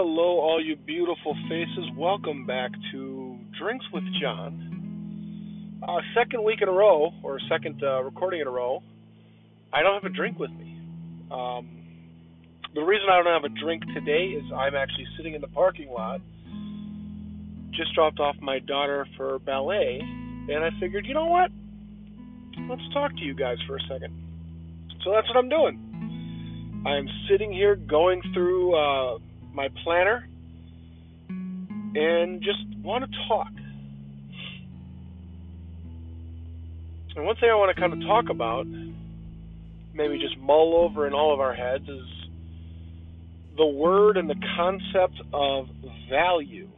Hello, all you beautiful faces. Welcome back to Drinks with John. Uh, second week in a row, or second uh, recording in a row, I don't have a drink with me. Um, the reason I don't have a drink today is I'm actually sitting in the parking lot. Just dropped off my daughter for ballet, and I figured, you know what? Let's talk to you guys for a second. So that's what I'm doing. I'm sitting here going through. Uh, my planner and just want to talk. And one thing I want to kind of talk about, maybe just mull over in all of our heads, is the word and the concept of value.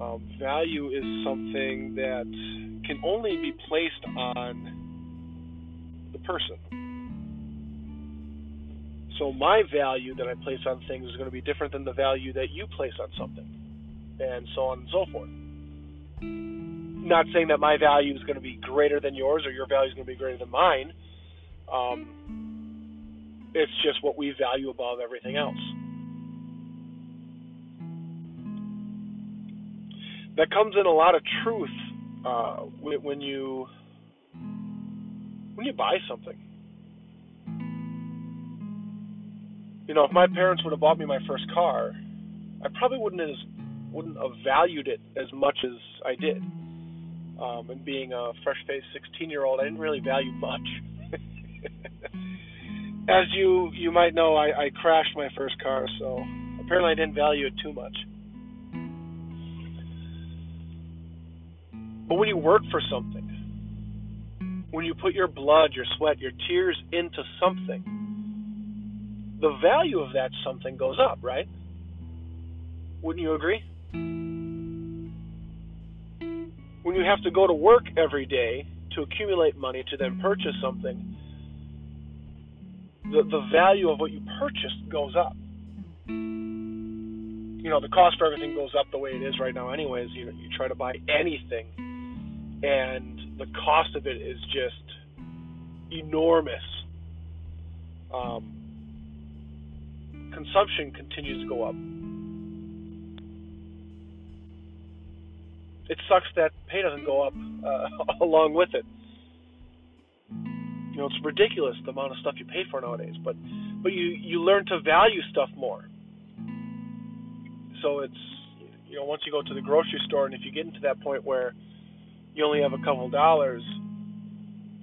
Um, value is something that can only be placed on the person. So my value that I place on things is going to be different than the value that you place on something, and so on and so forth. Not saying that my value is going to be greater than yours or your value is going to be greater than mine. Um, it's just what we value above everything else. That comes in a lot of truth uh, when you when you buy something you know, if my parents would have bought me my first car, I probably wouldn't have wouldn't have valued it as much as I did. Um, and being a fresh-faced 16-year-old, I didn't really value much. as you you might know, I, I crashed my first car, so apparently I didn't value it too much. But when you work for something, when you put your blood, your sweat, your tears into something, the value of that something goes up, right? Wouldn't you agree? When you have to go to work every day to accumulate money to then purchase something, the, the value of what you purchased goes up. You know, the cost for everything goes up the way it is right now, anyways. You you try to buy anything, and the cost of it is just enormous. Um, consumption continues to go up. It sucks that pay doesn't go up uh, along with it. You know, it's ridiculous the amount of stuff you pay for nowadays, but but you you learn to value stuff more. So it's you know once you go to the grocery store and if you get into that point where you only have a couple dollars,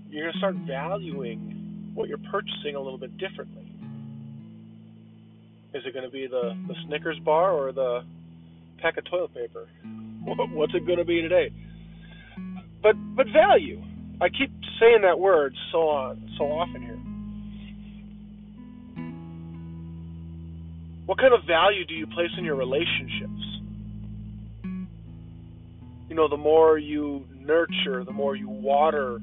you're gonna start valuing what you're purchasing a little bit differently. Is it going to be the the Snickers bar or the pack of toilet paper? What's it going to be today? But but value. I keep saying that word so on so often here. What kind of value do you place in your relationships? You know, the more you nurture, the more you water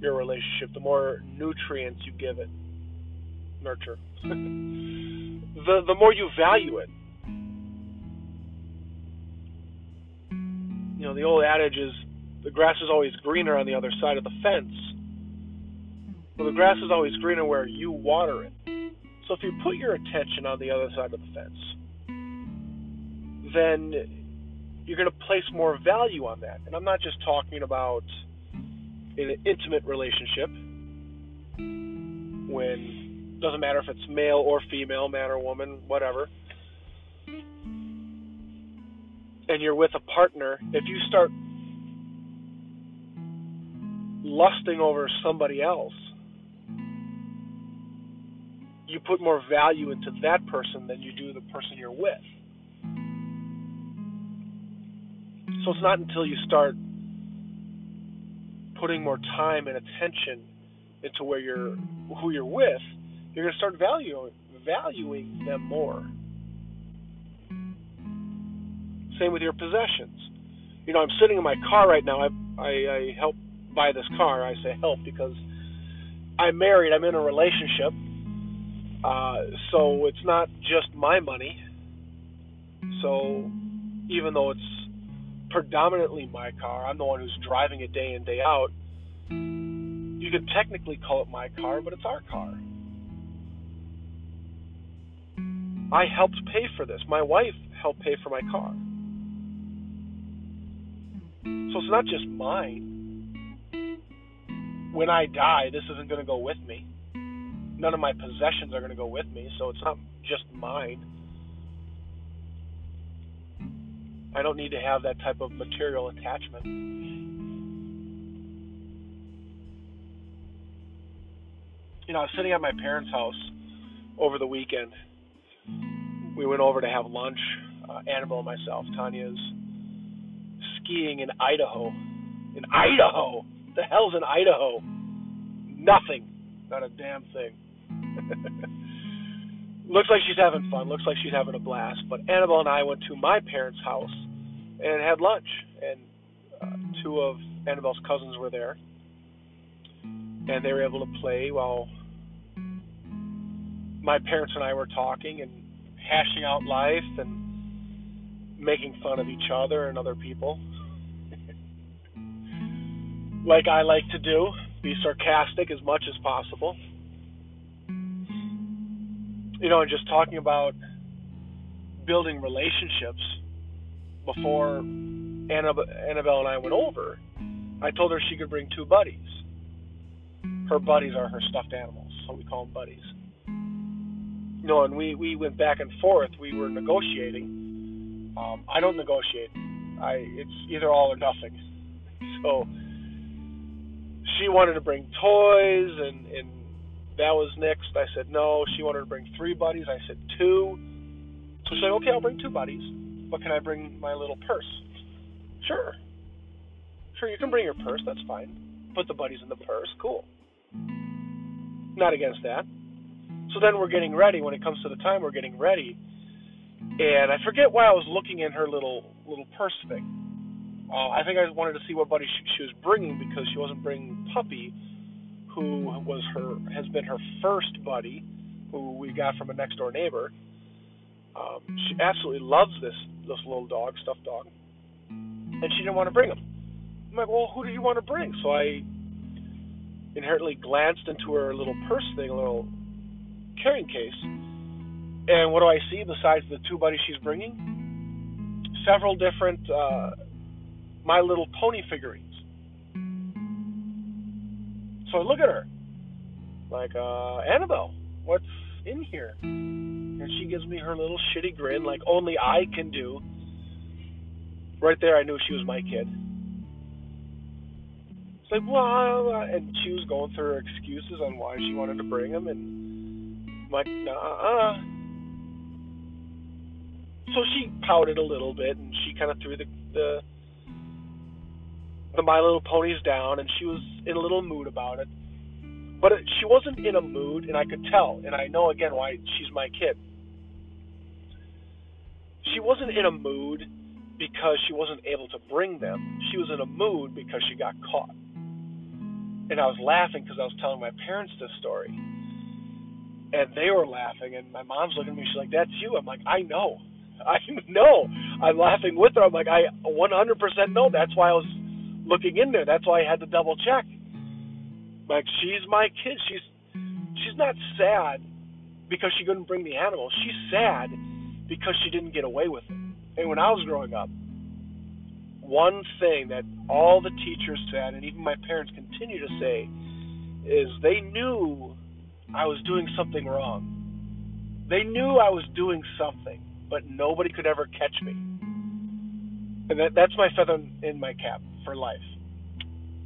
your relationship, the more nutrients you give it. Nurture. the the more you value it. You know, the old adage is the grass is always greener on the other side of the fence. Well, the grass is always greener where you water it. So if you put your attention on the other side of the fence, then you're going to place more value on that. And I'm not just talking about in an intimate relationship when doesn't matter if it's male or female, man or woman, whatever. And you're with a partner, if you start lusting over somebody else, you put more value into that person than you do the person you're with. So it's not until you start putting more time and attention into where you're who you're with you're going to start valuing valuing them more. Same with your possessions. You know, I'm sitting in my car right now. I I, I help buy this car. I say help because I'm married. I'm in a relationship. Uh, so it's not just my money. So even though it's predominantly my car, I'm the one who's driving it day in day out. You could technically call it my car, but it's our car. I helped pay for this. My wife helped pay for my car. So it's not just mine. When I die, this isn't going to go with me. None of my possessions are going to go with me, so it's not just mine. I don't need to have that type of material attachment. You know, I was sitting at my parents' house over the weekend. We went over to have lunch, uh, Annabelle and myself. Tanya's skiing in Idaho. In Idaho! The hell's in Idaho? Nothing. Not a damn thing. Looks like she's having fun. Looks like she's having a blast. But Annabelle and I went to my parents' house and had lunch. And uh, two of Annabelle's cousins were there. And they were able to play while my parents and I were talking and hashing out life and making fun of each other and other people. like I like to do, be sarcastic as much as possible. You know, and just talking about building relationships before Annabelle and I went over, I told her she could bring two buddies. Her buddies are her stuffed animals, so we call them buddies. You know, and we, we went back and forth. We were negotiating. Um, I don't negotiate. I it's either all or nothing. So she wanted to bring toys and and that was next. I said no. She wanted to bring three buddies. I said two. So she said, okay, I'll bring two buddies. But can I bring my little purse? Sure. Sure, you can bring your purse. That's fine. Put the buddies in the purse. Cool. Not against that. So then we're getting ready. When it comes to the time, we're getting ready. And I forget why I was looking in her little little purse thing uh, I think I wanted to see what buddy she, she was bringing because she wasn't bringing Puppy, who was her has been her first buddy, who we got from a next door neighbor. Um, she absolutely loves this this little dog, stuffed dog, and she didn't want to bring him. I'm like, well, who do you want to bring? So I inherently glanced into her little purse thing, a little carrying case, and what do I see besides the two buddies she's bringing? Several different uh, my Little Pony figurines. So I look at her, like, uh, Annabelle, what's in here? And she gives me her little shitty grin, like only I can do. Right there, I knew she was my kid. It's like, well, and she was going through her excuses on why she wanted to bring him, and like, nah. So she pouted a little bit, and she kind of threw the the the My Little Ponies down, and she was in a little mood about it. But it, she wasn't in a mood, and I could tell, and I know again why she's my kid. She wasn't in a mood because she wasn't able to bring them. She was in a mood because she got caught. And I was laughing because I was telling my parents this story. And they were laughing, and my mom's looking at me. She's like, "That's you." I'm like, "I know, I know." I'm laughing with her. I'm like, "I 100% know." That's why I was looking in there. That's why I had to double check. Like she's my kid. She's she's not sad because she couldn't bring the animal. She's sad because she didn't get away with it. And when I was growing up, one thing that all the teachers said, and even my parents continue to say, is they knew I was doing something wrong. They knew I was doing something, but nobody could ever catch me. And that, that's my feather in my cap for life.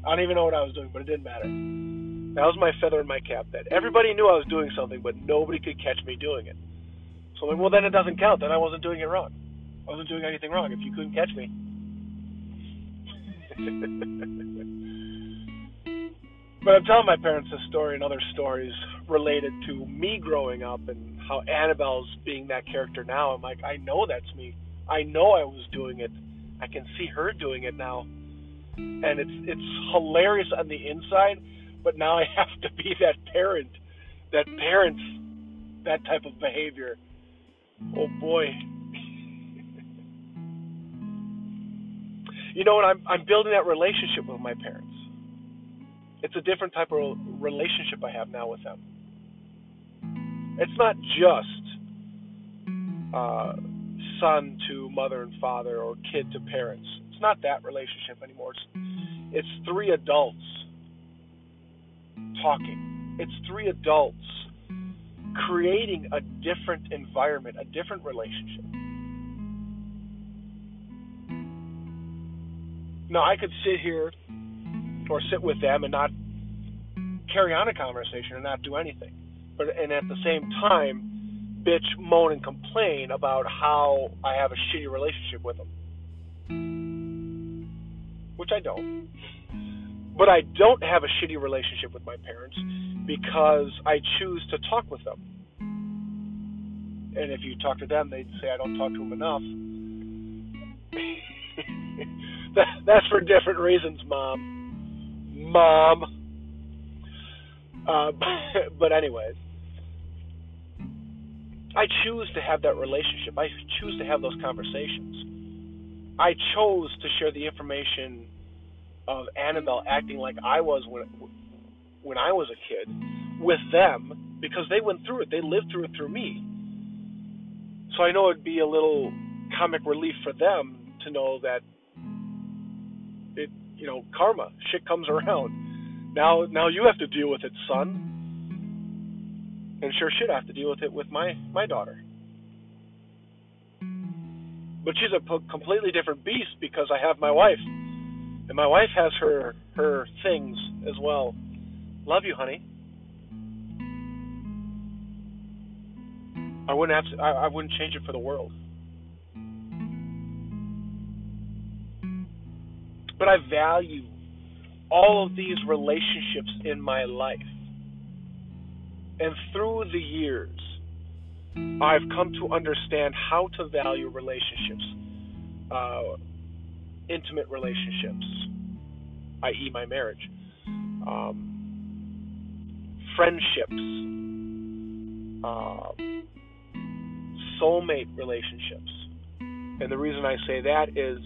I don't even know what I was doing, but it didn't matter. That was my feather in my cap. That everybody knew I was doing something, but nobody could catch me doing it. So like, well, then it doesn't count. Then I wasn't doing it wrong. I wasn't doing anything wrong if you couldn't catch me. but I'm telling my parents this story and other stories related to me growing up and how Annabelle's being that character now. I'm like, I know that's me. I know I was doing it. I can see her doing it now and it's it's hilarious on the inside, but now I have to be that parent that parents that type of behavior. Oh boy. you know what? I'm I'm building that relationship with my parents. It's a different type of relationship I have now with them. It's not just uh, son to mother and father or kid to parents. It's not that relationship anymore. It's, it's three adults talking. It's three adults creating a different environment, a different relationship. Now, I could sit here or sit with them and not carry on a conversation and not do anything. But and at the same time, bitch, moan, and complain about how I have a shitty relationship with them, which I don't. But I don't have a shitty relationship with my parents because I choose to talk with them. And if you talk to them, they'd say I don't talk to them enough. that, that's for different reasons, mom. Mom. Uh, but anyways, I choose to have that relationship. I choose to have those conversations. I chose to share the information of Annabelle acting like I was when when I was a kid with them because they went through it. They lived through it through me. So I know it'd be a little comic relief for them to know that you know, karma, shit comes around. Now, now you have to deal with it, son. And sure shit, I have to deal with it with my my daughter. But she's a p- completely different beast because I have my wife, and my wife has her her things as well. Love you, honey. I wouldn't have to, I, I wouldn't change it for the world. But I value all of these relationships in my life. And through the years, I've come to understand how to value relationships, uh, intimate relationships, i.e., my marriage, um, friendships, uh, soulmate relationships. And the reason I say that is,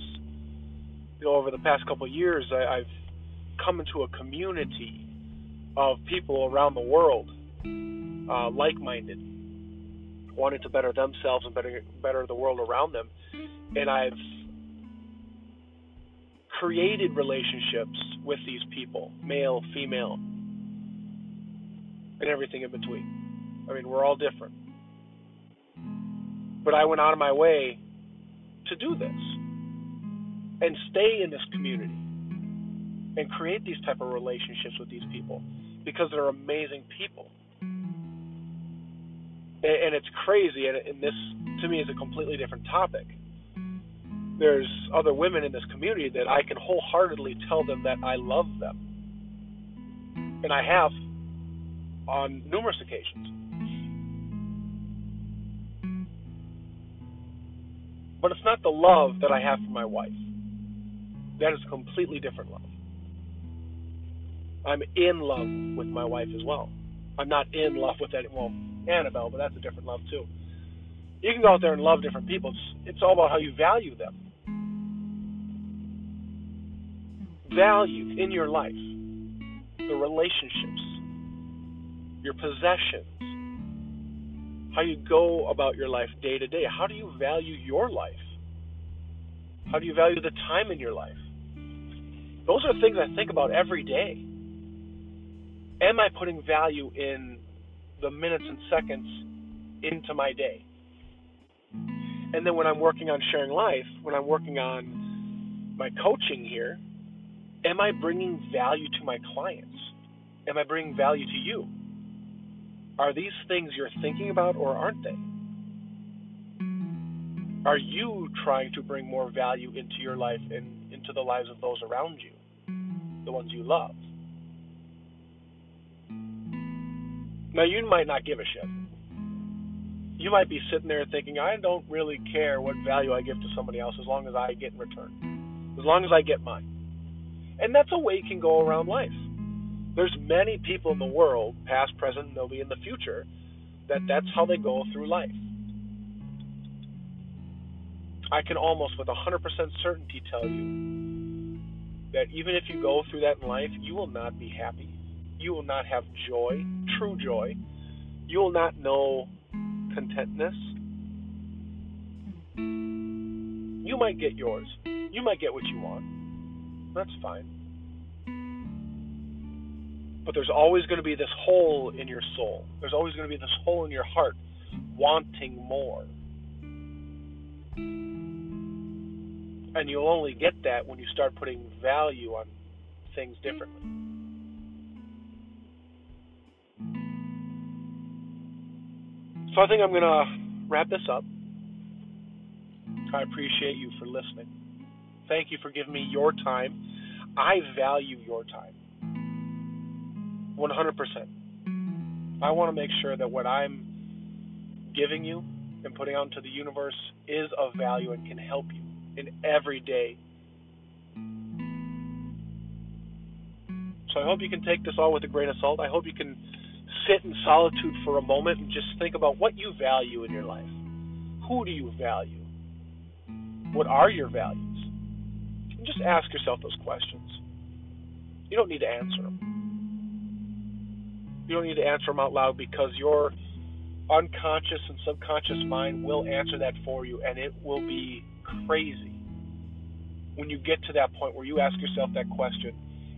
you know, over the past couple of years, I, I've come into a community of people around the world, uh, like-minded, wanting to better themselves and better better the world around them, and I've created relationships with these people, male, female, and everything in between. I mean, we're all different. But I went out of my way to do this and stay in this community and create these type of relationships with these people because they're amazing people. And, it's crazy, and this to me is a completely different topic. There's other women in this community that I can wholeheartedly tell them that I love them, and I have on numerous occasions. But it's not the love that I have for my wife. That is a completely different love. I'm in love with my wife as well. I'm not in love with any, well, Annabelle, but that's a different love too. You can go out there and love different people. It's, it's all about how you value them. Value in your life, the relationships, your possessions, how you go about your life day to day. How do you value your life? How do you value the time in your life? Those are things I think about every day. Am I putting value in the minutes and seconds into my day? And then when I'm working on sharing life, when I'm working on my coaching here, am I bringing value to my clients? Am I bringing value to you? Are these things you're thinking about or aren't they? Are you trying to bring more value into your life and into the lives of those around you, the ones you love? Now, you might not give a shit. You might be sitting there thinking, I don't really care what value I give to somebody else as long as I get in return, as long as I get mine. And that's a way you can go around life. There's many people in the world, past, present, and they'll be in the future, that that's how they go through life. I can almost with 100% certainty tell you that even if you go through that in life, you will not be happy. You will not have joy, true joy. You will not know contentness. You might get yours. You might get what you want. That's fine. But there's always going to be this hole in your soul. There's always going to be this hole in your heart wanting more. And you'll only get that when you start putting value on things differently. So I think I'm going to wrap this up. I appreciate you for listening. Thank you for giving me your time. I value your time. 100%. I want to make sure that what I'm giving you and putting out into the universe is of value and can help you in every day. So I hope you can take this all with a grain of salt. I hope you can sit in solitude for a moment and just think about what you value in your life. Who do you value? What are your values? And just ask yourself those questions. You don't need to answer them. You don't need to answer them out loud because your unconscious and subconscious mind will answer that for you, and it will be crazy when you get to that point where you ask yourself that question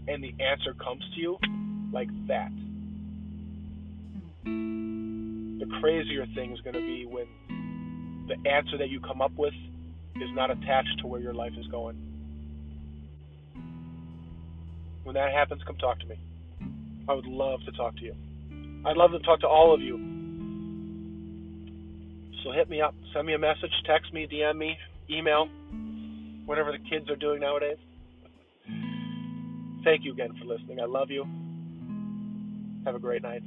and the answer comes to you like that. The crazier thing is going to be when the answer that you come up with is not attached to where your life is going. When that happens, come talk to me. I would love to talk to you. I'd love to talk to all of you. So hit me up, send me a message, text me, DM me, email, whatever the kids are doing nowadays. Thank you again for listening. I love you. Have a great night.